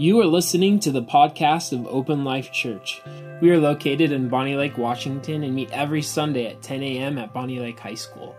You are listening to the podcast of Open Life Church. We are located in Bonney Lake, Washington, and meet every Sunday at 10 a.m. at Bonney Lake High School.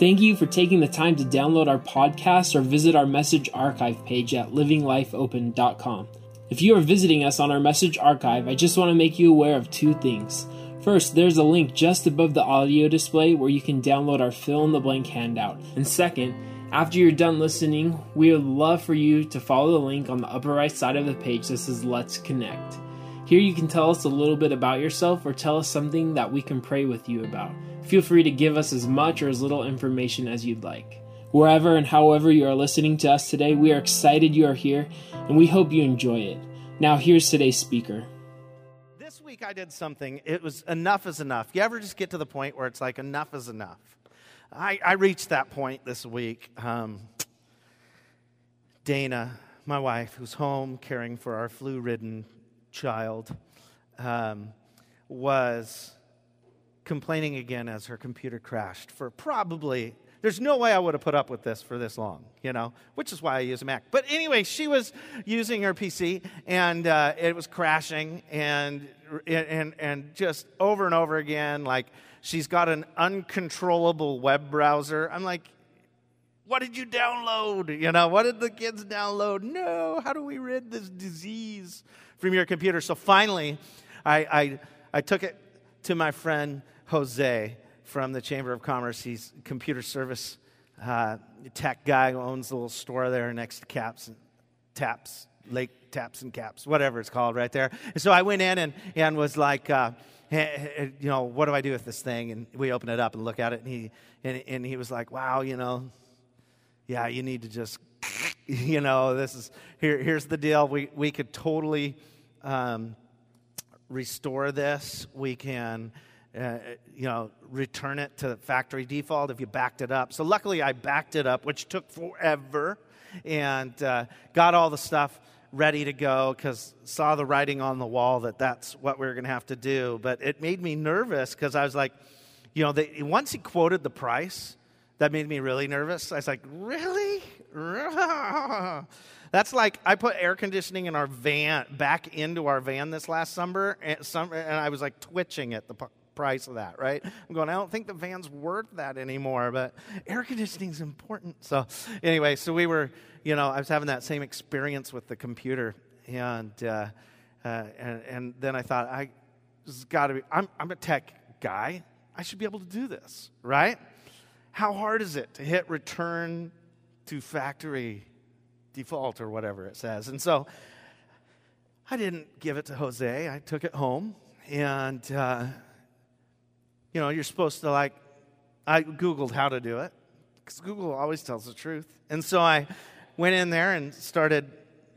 Thank you for taking the time to download our podcast or visit our message archive page at livinglifeopen.com. If you are visiting us on our message archive, I just want to make you aware of two things. First, there's a link just above the audio display where you can download our fill in the blank handout. And second, after you're done listening, we would love for you to follow the link on the upper right side of the page that says Let's Connect. Here you can tell us a little bit about yourself or tell us something that we can pray with you about. Feel free to give us as much or as little information as you'd like. Wherever and however you are listening to us today, we are excited you are here and we hope you enjoy it. Now, here's today's speaker. This week I did something, it was enough is enough. You ever just get to the point where it's like enough is enough? I, I reached that point this week. Um, Dana, my wife, who's home caring for our flu ridden child, um, was complaining again as her computer crashed for probably there's no way I would have put up with this for this long, you know, which is why I use a Mac. But anyway, she was using her PC and uh, it was crashing and, and, and just over and over again, like She's got an uncontrollable web browser. I'm like, what did you download? You know, what did the kids download? No, how do we rid this disease from your computer? So finally, I, I, I took it to my friend Jose from the Chamber of Commerce. He's computer service uh, tech guy who owns a little store there next to Caps and Taps, Lake Taps and Caps, whatever it's called right there. So I went in and, and was like, uh, you know, what do I do with this thing? And we open it up and look at it, and he, and, and he was like, wow, you know, yeah, you need to just, you know, this is, here, here's the deal. We, we could totally um, restore this. We can, uh, you know, return it to factory default if you backed it up. So luckily I backed it up, which took forever, and uh, got all the stuff ready to go because saw the writing on the wall that that's what we are going to have to do. But it made me nervous because I was like, you know, they, once he quoted the price, that made me really nervous. I was like, really? That's like I put air conditioning in our van back into our van this last summer, and, summer, and I was like twitching at the price of that, right? I'm going, I don't think the van's worth that anymore, but air conditioning is important. So, anyway, so we were, you know, I was having that same experience with the computer, and uh, uh, and, and then I thought, I this has got to be. I'm I'm a tech guy. I should be able to do this, right? How hard is it to hit return to factory default or whatever it says? And so I didn't give it to Jose. I took it home and. Uh, you know, you're supposed to like, I Googled how to do it because Google always tells the truth. And so I went in there and started,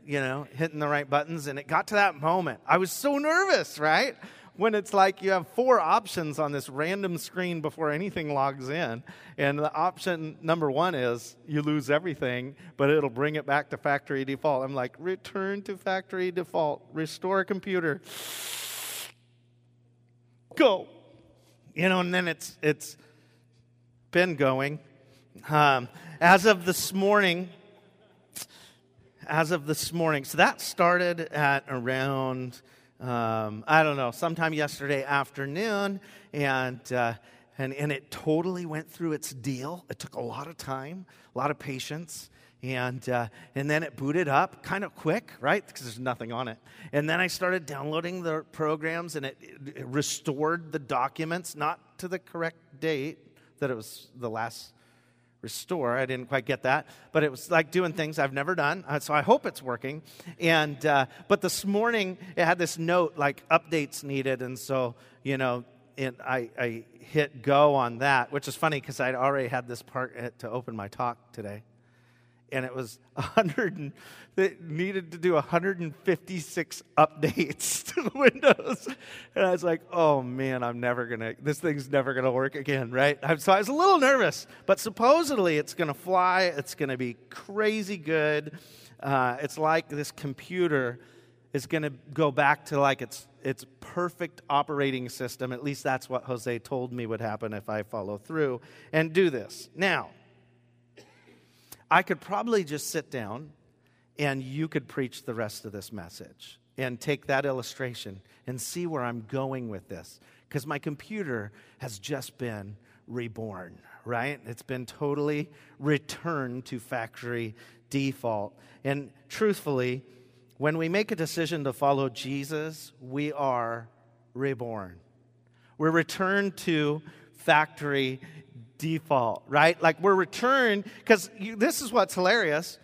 you know, hitting the right buttons. And it got to that moment. I was so nervous, right? When it's like you have four options on this random screen before anything logs in. And the option number one is you lose everything, but it'll bring it back to factory default. I'm like, return to factory default, restore computer. Go you know, and then it's it's been going. Um, as of this morning, as of this morning, so that started at around um, I don't know, sometime yesterday afternoon, and. Uh, and, and it totally went through its deal. It took a lot of time, a lot of patience and uh, and then it booted up kind of quick, right? Because there's nothing on it. And then I started downloading the programs, and it, it, restored the documents not to the correct date that it was the last restore. I didn't quite get that, but it was like doing things I've never done. Uh, so I hope it's working. And uh, but this morning it had this note like updates needed, and so you know. And I, I hit go on that, which is funny because I'd already had this part to open my talk today and it was 100 and, needed to do 156 updates to the windows. And i was like oh man i'm never gonna this thing's never gonna work again right? So i was a little nervous but supposedly it's gonna fly it's gonna be crazy good. Uh, it's like this computer is gonna go back to like its its perfect operating system. At least that's what jose told me would happen if i follow through and do this. Now I could probably just sit down and you could preach the rest of this message and take that illustration and see where I'm going with this. Because my computer has just been reborn, right? It's been totally returned to factory default. And truthfully, when we make a decision to follow Jesus, we are reborn. We're returned to factory default, right? Like we're returned, because this is what's hilarious.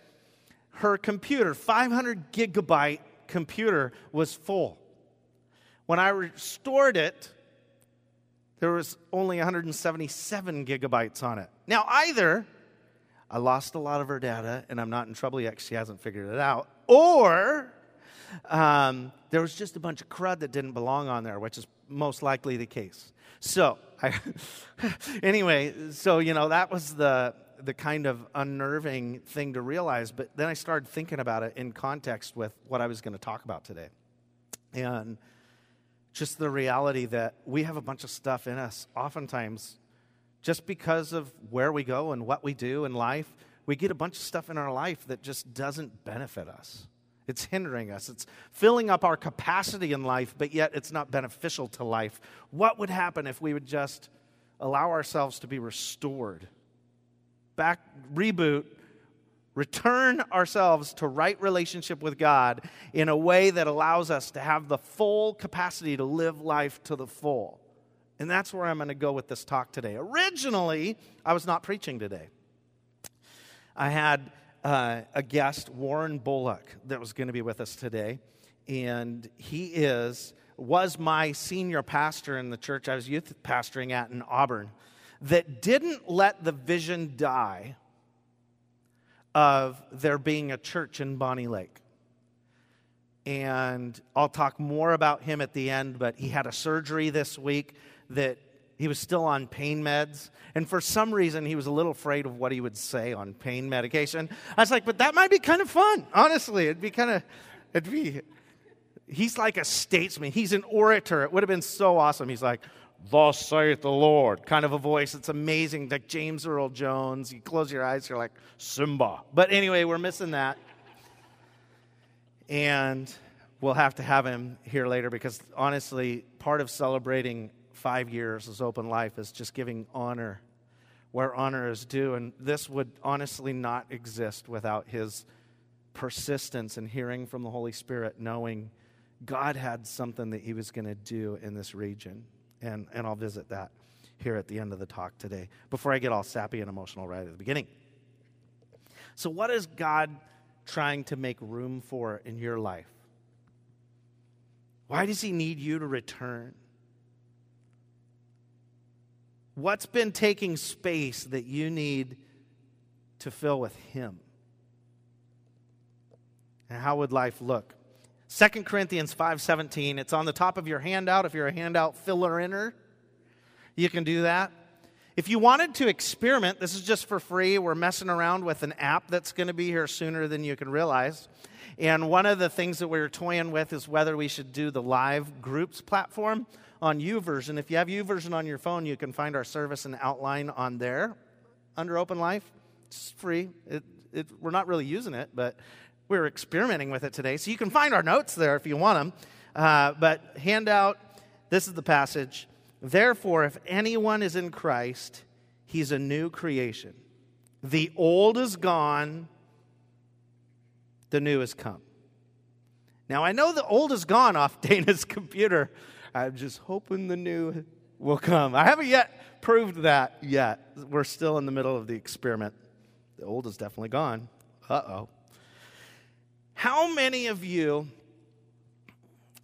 Her computer, 500 gigabyte computer, was full. When I restored it, there was only 177 gigabytes on it. Now, either I lost a lot of her data and I'm not in trouble yet she hasn't figured it out, or um, there was just a bunch of crud that didn't belong on there, which is most likely the case. So, I, anyway, so you know that was the the kind of unnerving thing to realize. But then I started thinking about it in context with what I was going to talk about today, and just the reality that we have a bunch of stuff in us. Oftentimes, just because of where we go and what we do in life, we get a bunch of stuff in our life that just doesn't benefit us. It's hindering us. It's filling up our capacity in life, but yet it's not beneficial to life. What would happen if we would just allow ourselves to be restored? Back, reboot, return ourselves to right relationship with God in a way that allows us to have the full capacity to live life to the full. And that's where I'm going to go with this talk today. Originally, I was not preaching today. I had uh, a guest, Warren Bullock, that was going to be with us today. And he is, was my senior pastor in the church I was youth pastoring at in Auburn, that didn't let the vision die of there being a church in Bonney Lake. And I'll talk more about him at the end, but he had a surgery this week that he was still on pain meds. And for some reason, he was a little afraid of what he would say on pain medication. I was like, but that might be kind of fun. Honestly, it'd be kind of, it'd be, he's like a statesman. He's an orator. It would have been so awesome. He's like, Thus saith the Lord, kind of a voice. It's amazing, like James Earl Jones. You close your eyes, you're like, Simba. But anyway, we're missing that. And we'll have to have him here later because honestly, part of celebrating five years as Open Life is just giving honor where honor is due. And this would honestly not exist without his persistence and hearing from the Holy Spirit, knowing God had something that he was going to do in this region. And, and I'll visit that here at the end of the talk today before I get all sappy and emotional right at the beginning. So, what is God trying to make room for in your life? Why does he need you to return? What's been taking space that you need to fill with Him? And how would life look? 2 Corinthians 5:17, it's on the top of your handout if you're a handout filler inner. You can do that. If you wanted to experiment, this is just for free. We're messing around with an app that's going to be here sooner than you can realize. And one of the things that we are toying with is whether we should do the live groups platform on YouVersion. If you have YouVersion on your phone, you can find our service and outline on there under Open Life. It's free. It, it, we're not really using it, but we're experimenting with it today. So you can find our notes there if you want them. Uh, but handout, this is the passage. Therefore, if anyone is in Christ, he's a new creation. The old is gone, the new has come. Now, I know the old is gone off Dana's computer. I'm just hoping the new will come. I haven't yet proved that yet. We're still in the middle of the experiment. The old is definitely gone. Uh oh. How many of you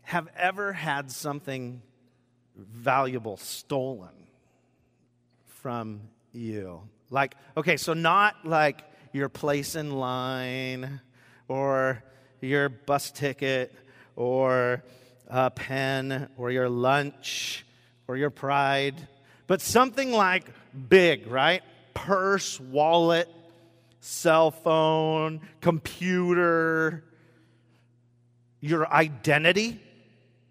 have ever had something valuable stolen from you? Like, okay, so not like your place in line or your bus ticket or a pen or your lunch or your pride, but something like big, right? Purse, wallet, cell phone, computer, your identity.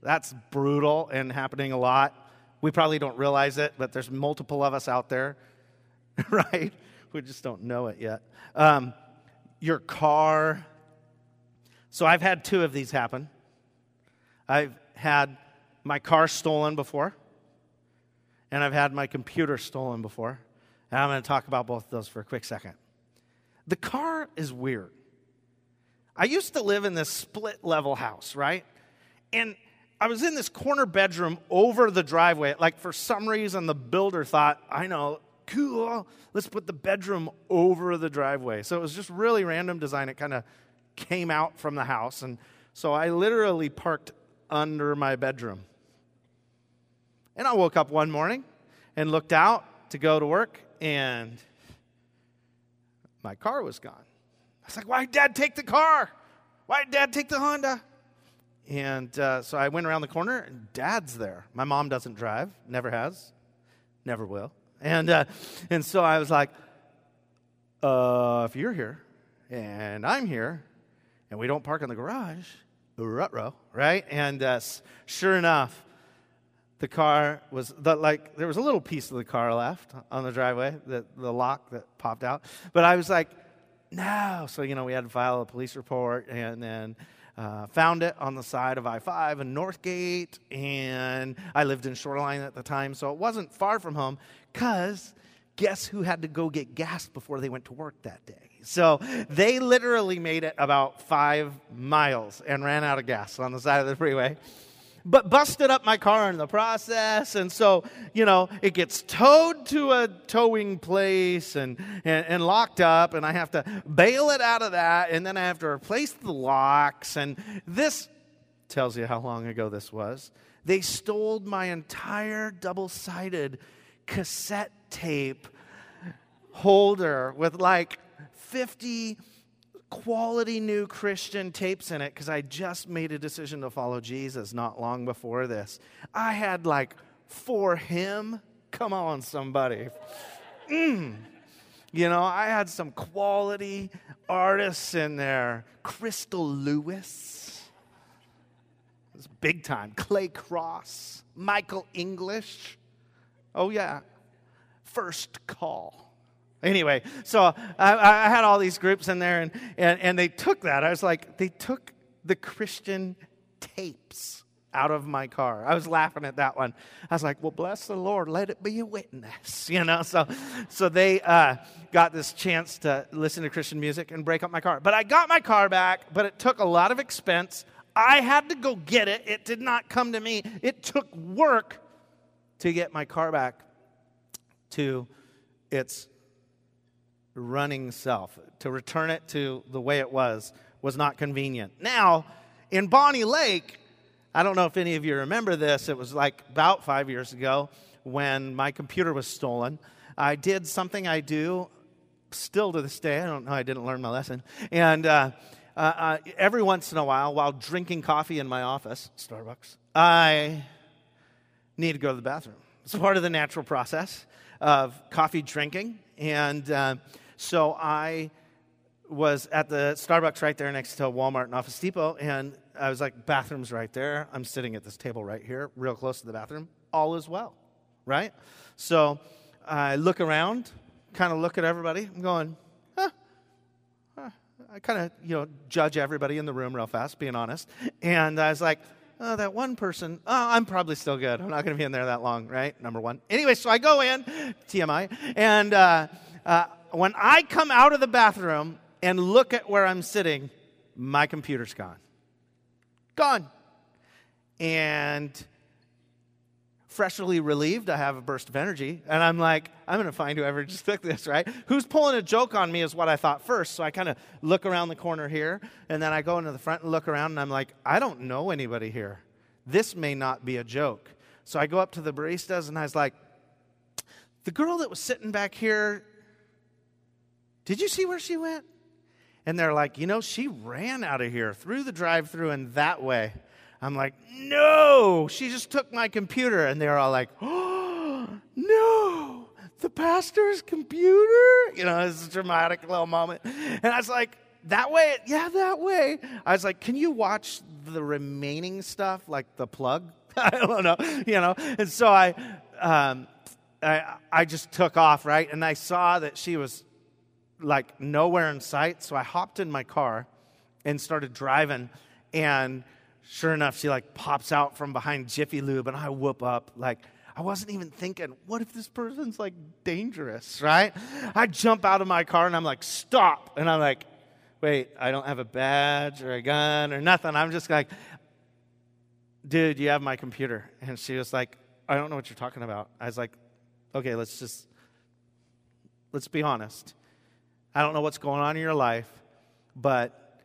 That's brutal and happening a lot. We probably don't realize it, but there's multiple of us out there, right? We just don't know it yet. Um, your car, So I've had two of these happen. I've had my car stolen before, and I've had my computer stolen before. And I'm going to talk about both of those for a quick second. The car is weird. I used to live in this split level house, right? And I was in this corner bedroom over the driveway. Like, for some reason, the builder thought, I know, cool, let's put the bedroom over the driveway. So it was just really random design. It kind of came out from the house. And so I literally parked under my bedroom. And I woke up one morning and looked out to go to work, and my car was gone. I was like, why did dad take the car? Why did dad take the Honda? And uh, so I went around the corner, and dad's there. My mom doesn't drive, never has, never will. And, uh, and so I was like, uh, if you're here and I'm here and we don't park in the garage, rut right? And uh, sure enough, the car was the, like there was a little piece of the car left on the driveway, the, the lock that popped out. But I was like, no. So you know, we had to file a police report, and then uh, found it on the side of I 5 in Northgate. And I lived in Shoreline at the time, so it wasn't far from home because guess who had to go get gas before they went to work that day? So they literally made it about five miles and ran out of gas on the side of the freeway but busted up my car in the process. And so, you know, it gets towed to a towing place and, and, and, locked up, and I have to bail it out of that, and then I have to replace the locks. And this tells you how long ago this was. They stole my entire double sided cassette tape holder with like 50 quality new Christian tapes in it because I just made a decision to follow Jesus not long before this. I had like for him. Come on, somebody. Mm. You know, I had some quality artists in there. Crystal Lewis. It was big time. Clay Cross. Michael English. Oh, yeah. First call. Anyway, so I, I, had all these groups in there, and, and, and they took that. I was like, they took the Christian tapes out of my car. I was laughing at that one. I was like, well, bless the Lord, let it be a witness, you know? So, so they uh, got this chance to listen to Christian music and break up my car. But I got my car back, but it took a lot of expense. I had to go get it. It did not come to me. It took work to get my car back to its running self. To return it to the way it was was not convenient. Now, in Bonney Lake, I don't know if any of you remember this, it was like about five years ago when my computer was stolen. I did something I do still to this day. I don't know, I didn't learn my lesson. And uh, uh, uh, every once in a while, while drinking coffee in my office, Starbucks, I need to go to the bathroom. It's part of the natural process of coffee drinking. And uh, so I was at the Starbucks right there next to Walmart and Office Depot, and I was like, bathroom's right there. I'm sitting at this table right here, real close to the bathroom. All is well, right? So I look around, kind of look at everybody. I'm going, huh. I kind of, you know, judge everybody in the room real fast, being honest. And I was like, oh, that one person, oh, I'm probably still good. I'm not going to be in there that long, right? Number one. Anyway, so I go in, TMI, and uh, uh, when I come out of the bathroom and look at where I'm sitting, my computer's gone. Gone. And freshly relieved, I have a burst of energy. And I'm like, I'm going to find whoever just took this, right? Who's pulling a joke on me is what I thought first. So I kind of look around the corner here. And then I go into the front and look around. And I'm like, I don't know anybody here. This may not be a joke. So I go up to the baristas and I was like, the girl that was sitting back here, did you see where she went? And they're like, You know, she ran out of here through the drive through and that way. I'm like, No, she just took my computer. And they're all like, Oh, no, the pastor's computer? You know, it's a dramatic little moment. And I was like, that way, yeah, that way. I was like, can you watch the remaining stuff, like the plug? I don't know, you know. And so I, um, I, I just took off, right? And I saw that she was like nowhere in sight. So I hopped in my car and started driving. And sure enough, she like pops out from behind Jiffy Lube, and I whoop up like, I wasn't even thinking, what if this person's like dangerous, right? I jump out of my car and I'm like, stop. And I'm like, wait, I don't have a badge or a gun or nothing. I'm just like, dude, you have my computer. And she was like, I don't know what you're talking about. I was like, okay, let's just, let's be honest. I don't know what's going on in your life, but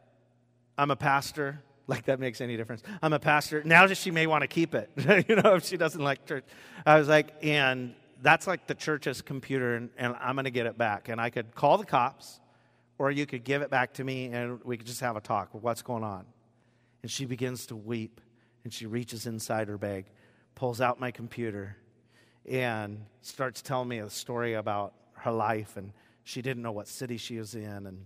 I'm a pastor like that makes any difference. I'm a pastor. Now she may want to keep it, you know, if she doesn't like church. I was like, and that's like the church's computer, and, and I'm going to get it back. And I could call the cops, or you could give it back to me, and we could just have a talk. What's going on? And she begins to weep, and she reaches inside her bag, pulls out my computer, and starts telling me a story about her life. And she didn't know what city she was in, and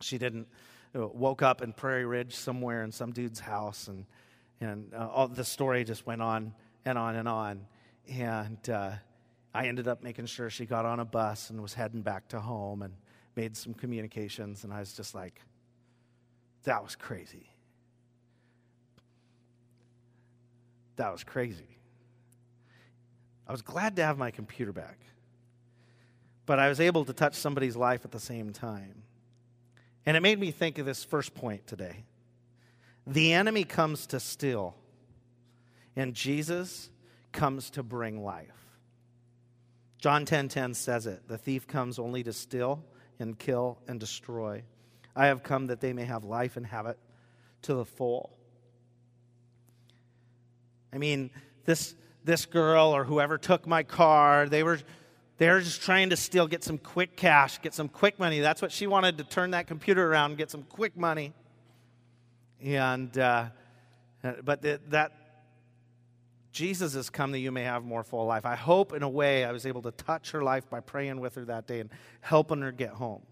she didn't woke up in Prairie Ridge somewhere in some dude's house, and and uh, all the story just went on and on and on, and uh, I ended up making sure she got on a bus and was heading back to home, and made some communications, and I was just like, that was crazy. That was crazy. I was glad to have my computer back, but I was able to touch somebody's life at the same time. And it made me think of this first point today. The enemy comes to steal, and Jesus comes to bring life. John 10:10 10, 10 says it, the thief comes only to steal and kill and destroy. I have come that they may have life and have it to the full. I mean, this this girl or whoever took my car, they were they're just trying to steal, get some quick cash, get some quick money. That's what she wanted to turn that computer around, get some quick money. And, uh, but the, that, Jesus has come that you may have more full life. I hope, in a way, I was able to touch her life by praying with her that day and helping her get home.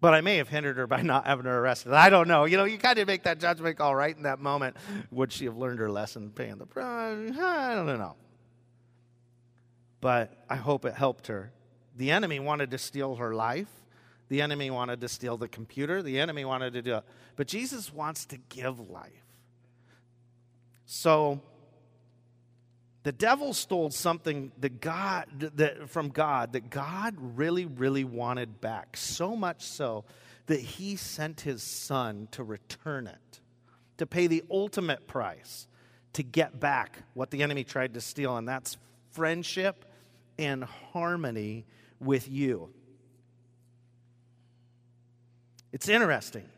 But I may have hindered her by not having her arrested. I don't know. You know, you kind of make that judgment call right in that moment. Would she have learned her lesson paying the price? I don't know but I hope it helped her. The enemy wanted to steal her life. The enemy wanted to steal the computer. The enemy wanted to do it. But Jesus wants to give life. So the devil stole something that God that from God that God really really wanted back. So much so that he sent his son to return it. To pay the ultimate price to get back what the enemy tried to steal and that's friendship and harmony with you. It's interesting.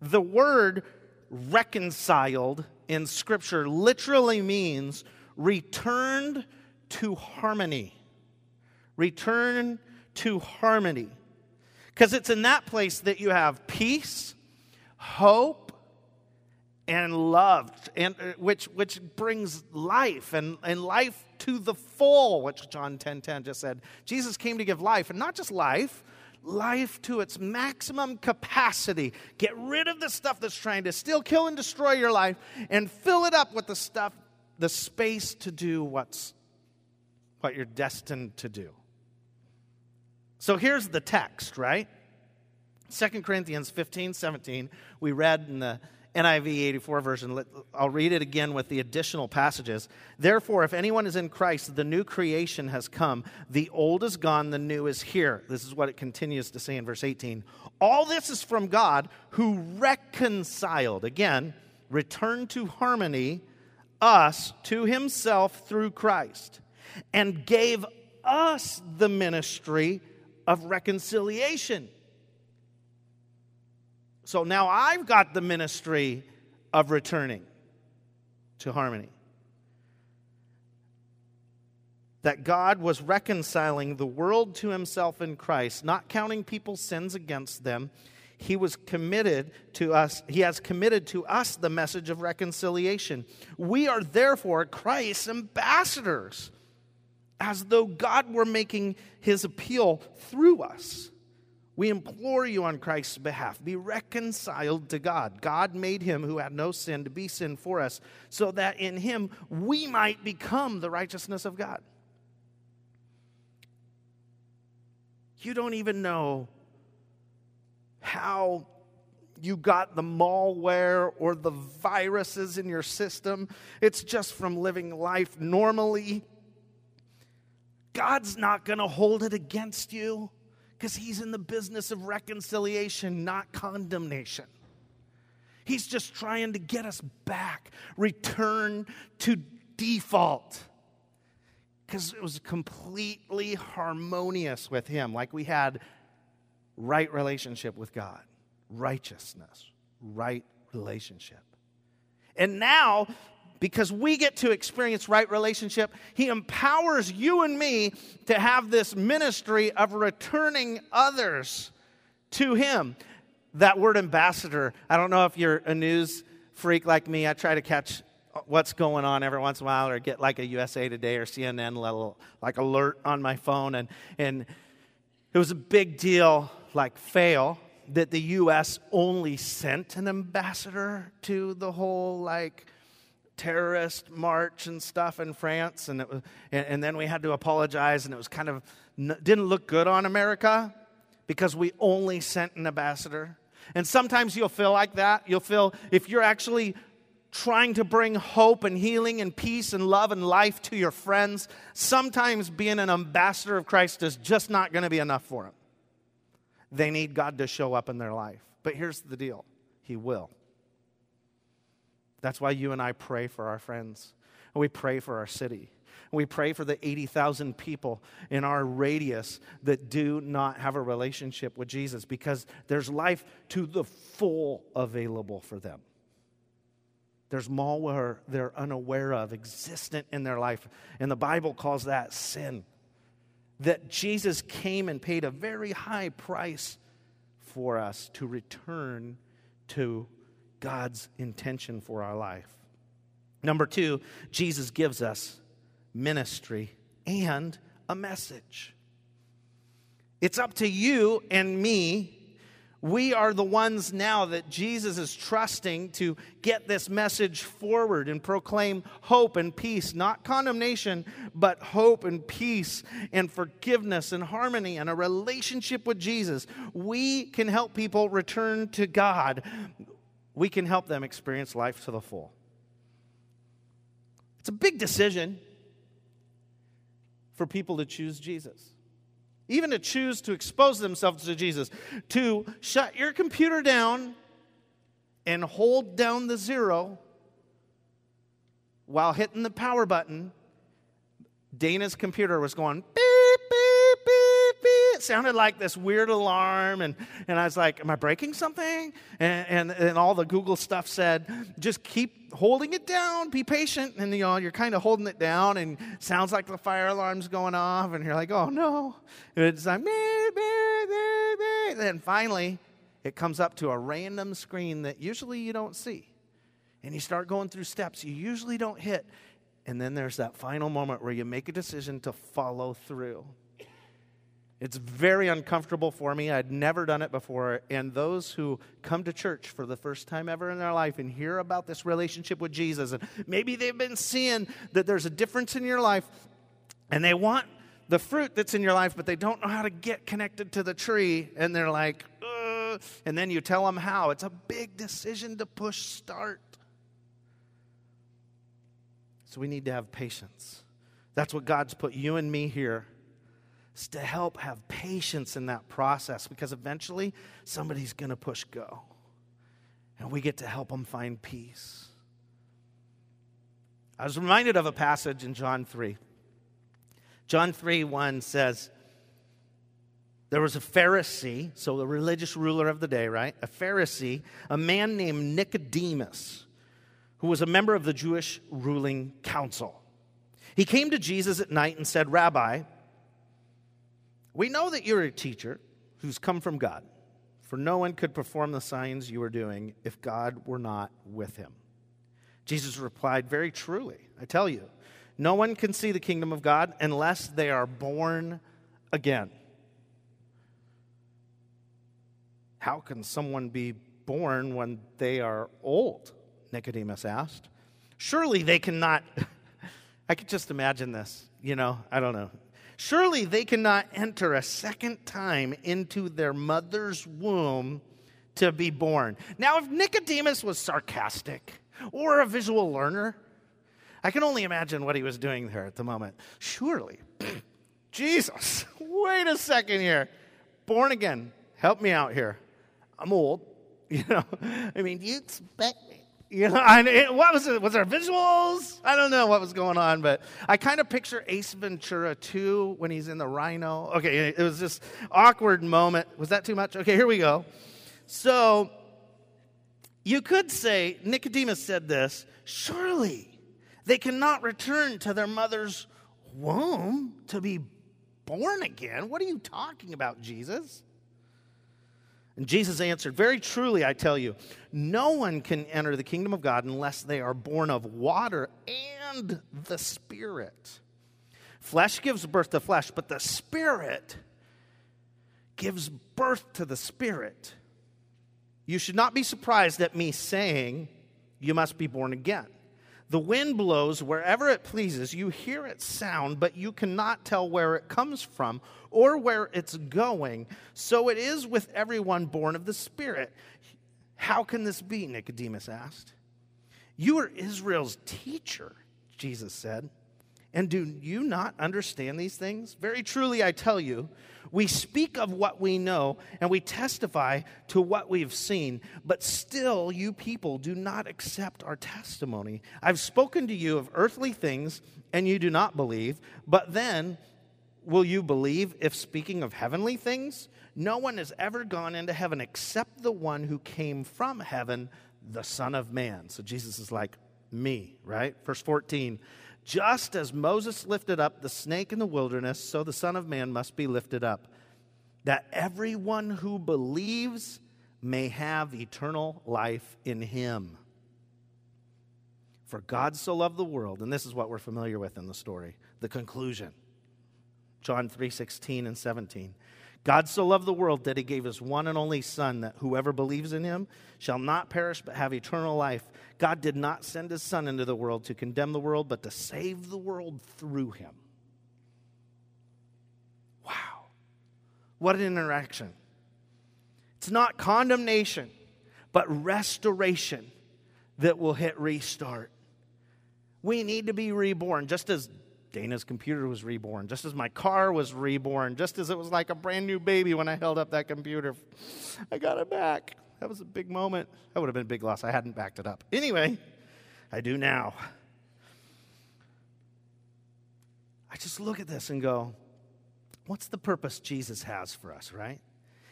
The word reconciled in Scripture literally means returned to harmony. Return to harmony. Because it's in that place that you have peace, hope, and love, and uh, which which brings life and, and life to the full, which John 10 10 just said. Jesus came to give life, and not just life, life to its maximum capacity. Get rid of the stuff that's trying to steal, kill, and destroy your life, and fill it up with the stuff, the space to do what's what you're destined to do. So here's the text, right? 2 Corinthians 15, 17. We read in the NIV 84 version. I'll read it again with the additional passages. Therefore, if anyone is in Christ, the new creation has come. The old is gone, the new is here. This is what it continues to say in verse 18. All this is from God who reconciled, again, returned to harmony, us to himself through Christ, and gave us the ministry of reconciliation. So now I've got the ministry of returning to harmony. That God was reconciling the world to himself in Christ, not counting people's sins against them. He was committed to us, he has committed to us the message of reconciliation. We are therefore Christ's ambassadors, as though God were making his appeal through us. We implore you on Christ's behalf, be reconciled to God. God made him who had no sin to be sin for us, so that in him we might become the righteousness of God. You don't even know how you got the malware or the viruses in your system. It's just from living life normally. God's not going to hold it against you because He's in the business of reconciliation, not condemnation. He's just trying to get us back, return to default. Because it was completely harmonious with Him, like we had right relationship with God, righteousness, right relationship. And now, because we get to experience right relationship, He empowers you and me to have this ministry of returning others to Him that word ambassador, I don't know if you're a news freak like me. I try to catch what's going on every once in a while or get like a USA Today or CNN level like alert on my phone. And, and it was a big deal, like fail, that the U.S. only sent an ambassador to the whole like terrorist march and stuff in France. And, it was, and, and then we had to apologize, and it was kind of didn't look good on America because we only sent an ambassador. And sometimes you'll feel like that. You'll feel if you're actually trying to bring hope and healing and peace and love and life to your friends, sometimes being an ambassador of Christ is just not going to be enough for them. They need God to show up in their life. But here's the deal He will. That's why you and I pray for our friends, we pray for our city. We pray for the 80,000 people in our radius that do not have a relationship with Jesus because there's life to the full available for them. There's malware they're unaware of, existent in their life. And the Bible calls that sin. That Jesus came and paid a very high price for us to return to God's intention for our life. Number two, Jesus gives us ministry, and a message. It's up to you and me. We are the ones now that Jesus is trusting to get this message forward and proclaim hope and peace, not condemnation, but hope and peace and forgiveness and harmony and a relationship with Jesus. We can help people return to God. We can help them experience life to the full. It's a big decision for people to choose Jesus. Even to choose to expose themselves to Jesus. To shut your computer down and hold down the zero while hitting the power button. Dana's computer was going beep. It sounded like this weird alarm. And, and I was like, Am I breaking something? And, and, and all the Google stuff said, Just keep holding it down. Be patient. And you know, you're kind of holding it down and sounds like the fire alarm's going off. And you're like, oh no. And it's like, meh, meh, meh, meh. then finally, it comes up to a random screen that usually you don't see. And you start going through steps you usually don't hit. And then there's that final moment where you make a decision to follow through. It's very uncomfortable for me. I'd never done it before. And those who come to church for the first time ever in their life and hear about this relationship with Jesus, and maybe they've been seeing that there's a difference in your life, and they want the fruit that's in your life, but they don't know how to get connected to the tree, and they're like, Ugh. and then you tell them how. It's a big decision to push start. So we need to have patience. That's what God's put you and me here to help have patience in that process because eventually somebody's going to push go. And we get to help them find peace. I was reminded of a passage in John 3. John 3 1 says, There was a Pharisee, so the religious ruler of the day, right? A Pharisee, a man named Nicodemus, who was a member of the Jewish ruling council. He came to Jesus at night and said, Rabbi, we know that you're a teacher who's come from God, for no one could perform the signs you are doing if God were not with him. Jesus replied, Very truly, I tell you, no one can see the kingdom of God unless they are born again. How can someone be born when they are old? Nicodemus asked. Surely they cannot. I could just imagine this. You know, I don't know. Surely they cannot enter a second time into their mother's womb to be born. Now, if Nicodemus was sarcastic or a visual learner, I can only imagine what he was doing there at the moment. Surely, Jesus, wait a second here. Born again, help me out here. I'm old. You know, I mean, do you expect? You know, I, what was it? Was there visuals? I don't know what was going on, but I kind of picture Ace Ventura 2 when he's in the rhino. Okay, it was this awkward moment. Was that too much? Okay, here we go. So, you could say, Nicodemus said this surely they cannot return to their mother's womb to be born again. What are you talking about, Jesus? And Jesus answered, Very truly, I tell you, no one can enter the kingdom of God unless they are born of water and the Spirit. Flesh gives birth to flesh, but the Spirit gives birth to the Spirit. You should not be surprised at me saying, You must be born again. The wind blows wherever it pleases. You hear its sound, but you cannot tell where it comes from or where it's going. So it is with everyone born of the Spirit. How can this be? Nicodemus asked. You are Israel's teacher, Jesus said. And do you not understand these things? Very truly, I tell you, we speak of what we know and we testify to what we've seen, but still you people do not accept our testimony. I've spoken to you of earthly things and you do not believe, but then will you believe if speaking of heavenly things? No one has ever gone into heaven except the one who came from heaven, the Son of Man. So Jesus is like, me, right? Verse 14. Just as Moses lifted up the snake in the wilderness, so the Son of Man must be lifted up, that everyone who believes may have eternal life in him. For God so loved the world, and this is what we're familiar with in the story, the conclusion. John 3:16 and 17. God so loved the world that he gave his one and only Son, that whoever believes in him shall not perish but have eternal life. God did not send his Son into the world to condemn the world, but to save the world through him. Wow. What an interaction. It's not condemnation, but restoration that will hit restart. We need to be reborn, just as Dana's computer was reborn, just as my car was reborn, just as it was like a brand new baby when I held up that computer. I got it back. That was a big moment. That would have been a big loss. I hadn't backed it up. Anyway, I do now. I just look at this and go, what's the purpose Jesus has for us, right?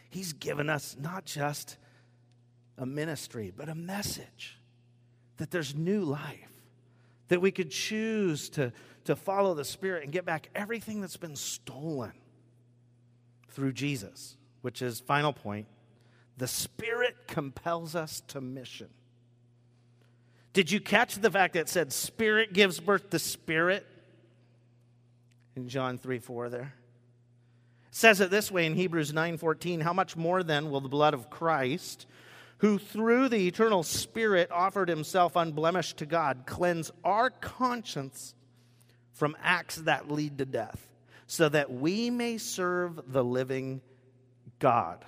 He's given us not just a ministry, but a message that there's new life, that we could choose to to follow the Spirit and get back everything that's been stolen through Jesus, which is final point. The Spirit compels us to mission. Did you catch the fact that it said Spirit gives birth to Spirit in John 3 4 there? It says it this way in Hebrews 9 14. How much more then will the blood of Christ, who through the eternal Spirit offered himself unblemished to God, cleanse our conscience from acts that lead to death, so that we may serve the living God.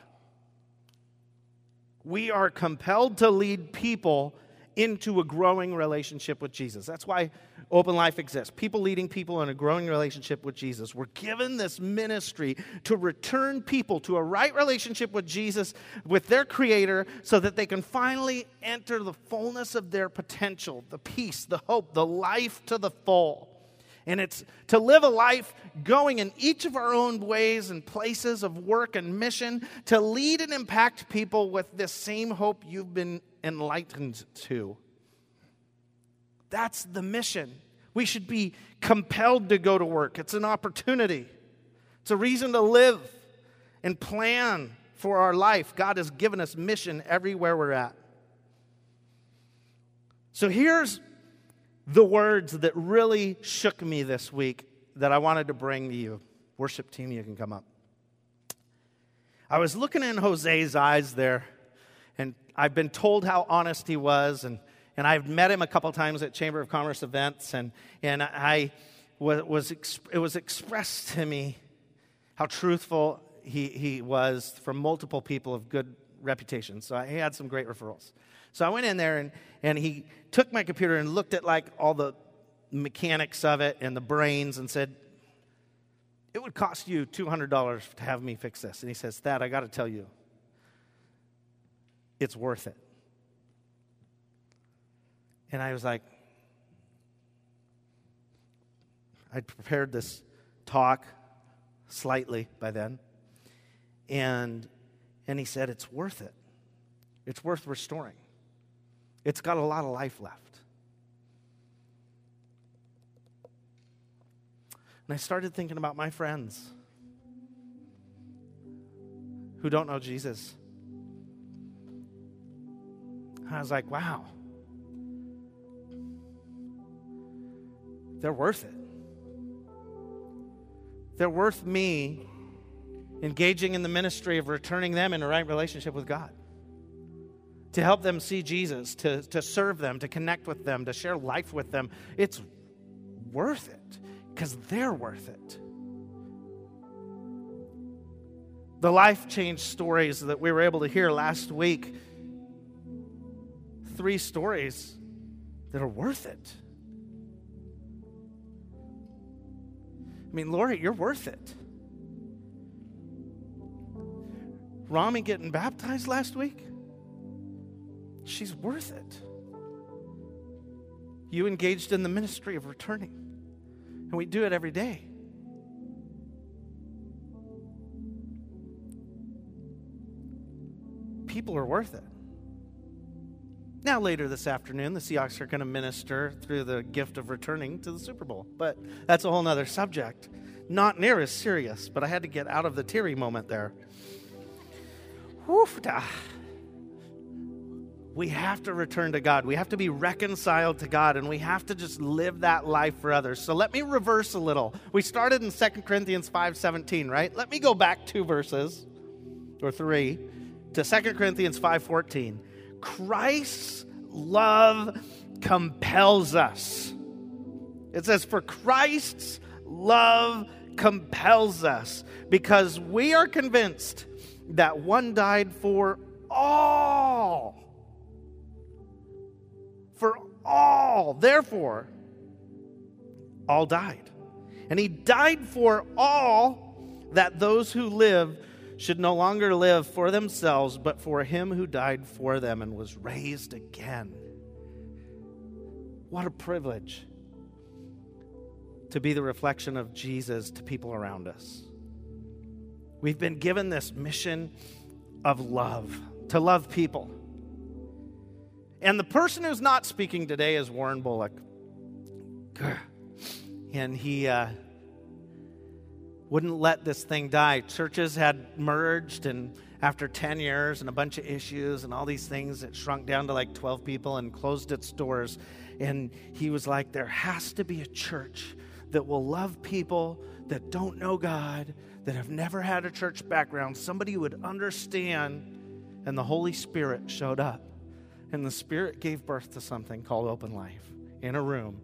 We are compelled to lead people into a growing relationship with Jesus. That's why Open Life exists. People leading people in a growing relationship with Jesus. We're given this ministry to return people to a right relationship with Jesus, with their Creator, so that they can finally enter the fullness of their potential, the peace, the hope, the life to the full. And it's to live a life going in each of our own ways and places of work and mission to lead and impact people with this same hope you've been enlightened to. That's the mission. We should be compelled to go to work. It's an opportunity, it's a reason to live and plan for our life. God has given us mission everywhere we're at. So here's the words that really shook me this week that I wanted to bring to you. Worship team, you can come up. I was looking in Jose's eyes there, I've been told how honest he was, and, and I've met him a couple times at Chamber of Commerce events, and, and I was, it was expressed to me how truthful he, he was from multiple people of good reputation. So I, he had some great referrals. So I went in there and, and he took my computer and looked at like all the mechanics of it and the brains and said, It would cost you $200 to have me fix this. And he says, That, I got to tell you, it's worth it. And I was like, I'd prepared this talk slightly by then. And, and he said, It's worth it. It's worth restoring. It's got a lot of life left. And I started thinking about my friends who don't know Jesus. I was like, wow, they're worth it. They're worth me engaging in the ministry of returning them in a right relationship with God. To help them see Jesus, to, to serve them, to connect with them, to share life with them. It's worth it because they're worth it. The life change stories that we were able to hear last week three stories that are worth it. I mean, Lori, you're worth it. Rami getting baptized last week, she's worth it. You engaged in the ministry of returning, and we do it every day. People are worth it. Now, later this afternoon, the Seahawks are going to minister through the gift of returning to the Super Bowl. But that's a whole other subject. Not near as serious, but I had to get out of the teary moment there. We have to return to God. We have to be reconciled to God, and we have to just live that life for others. So let me reverse a little. We started in 2 Corinthians 5.17, right? Let me go back two verses, or three, to 2 Corinthians 5.14. Christ's love compels us. It says, For Christ's love compels us because we are convinced that one died for all. For all. Therefore, all died. And he died for all that those who live should no longer live for themselves, but for him who died for them and was raised again. What a privilege to be the reflection of Jesus to people around us. We've been given this mission of love, to love people. And the person who's not speaking today is Warren Bullock. And he, uh, wouldn't let this thing die. Churches had merged, and after 10 years and a bunch of issues and all these things, it shrunk down to like 12 people and closed its doors. And he was like, There has to be a church that will love people that don't know God, that have never had a church background, somebody who would understand. And the Holy Spirit showed up. And the Spirit gave birth to something called Open Life in a room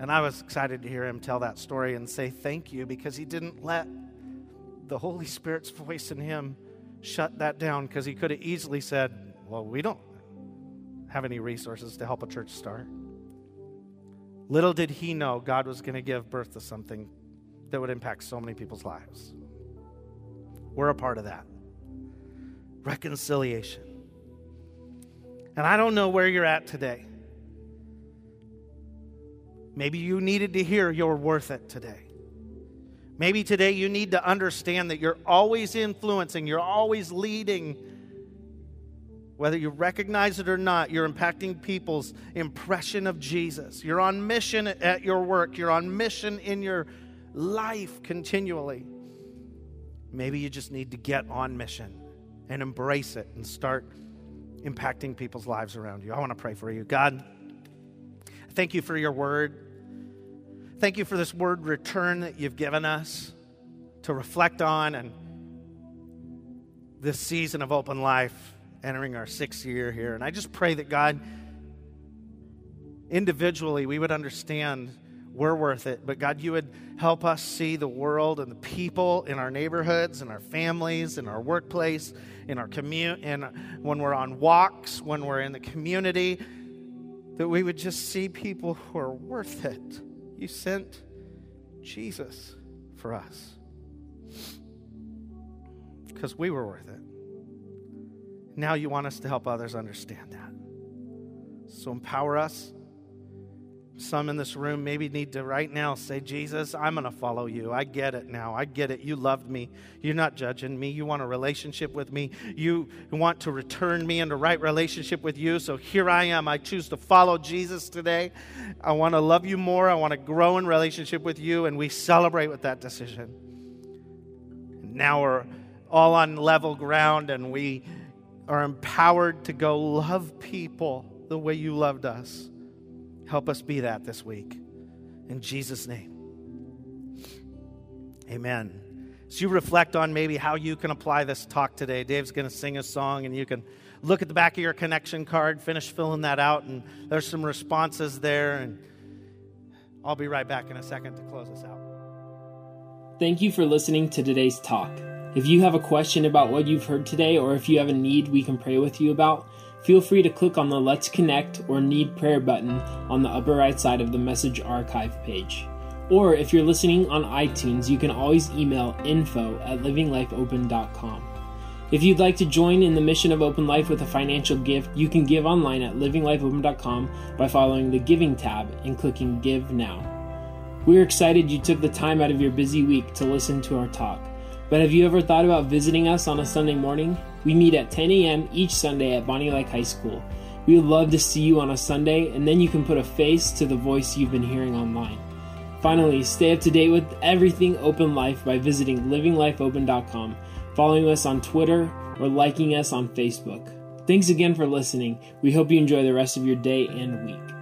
and I was excited to hear him tell that story and say thank you because he didn't let the Holy Spirit's voice in him shut that down because he could have easily said, Well, we don't have any resources to help a church start. Little did he know God was going to give birth to something that would impact so many people's lives. We're a part of that. Reconciliation. And I don't know where you're at today. Maybe you needed to hear you're worth it today. Maybe today you need to understand that you're always influencing, you're always leading. Whether you recognize it or not, you're impacting people's impression of Jesus. You're on mission at your work, you're on mission in your life continually. Maybe you just need to get on mission and embrace it and start impacting people's lives around you. I want to pray for you. God, thank you for your word. Thank you for this word return that you've given us to reflect on and this season of open life entering our sixth year here. And I just pray that God, individually, we would understand we're worth it. But God, you would help us see the world and the people in our neighborhoods, in our families, in our workplace, in our commute, and when we're on walks, when we're in the community, that we would just see people who are worth it. You sent Jesus for us because we were worth it. Now you want us to help others understand that. So empower us. Some in this room maybe need to right now say, Jesus, I'm going to follow you. I get it now. I get it. You loved me. You're not judging me. You want a relationship with me. You want to return me into right relationship with you. So here I am. I choose to follow Jesus today. I want to love you more. I want to grow in relationship with you. And we celebrate with that decision. Now we're all on level ground and we are empowered to go love people the way you loved us. Help us be that this week. In Jesus' name. Amen. So you reflect on maybe how you can apply this talk today. Dave's going to sing a song, and you can look at the back of your connection card, finish filling that out, and there's some responses there. And I'll be right back in a second to close us out. Thank you for listening to today's talk. If you have a question about what you've heard today, or if you have a need we can pray with you about, feel free to click on the Let's Connect or Need Prayer button on the upper right side of the message archive page. Or if you're listening on iTunes, you can always email info at livinglifeopen.com. If you'd like to join in the mission of Open Life with a financial gift, you can give online at livinglifeopen.com by following the Giving tab and clicking Give Now. We're excited you took the time out of your busy week to listen to our talk. But have you ever thought about visiting us on a Sunday morning? We meet at 10 a.m. each Sunday at Bonney Lake High School. We would love to see you on a Sunday, and then you can put a face to the voice you've been hearing online. Finally, stay up to date with everything Open Life by visiting livinglifeopen.com, following us on Twitter, or liking us on Facebook. Thanks again for listening. We hope you enjoy the rest of your day and week.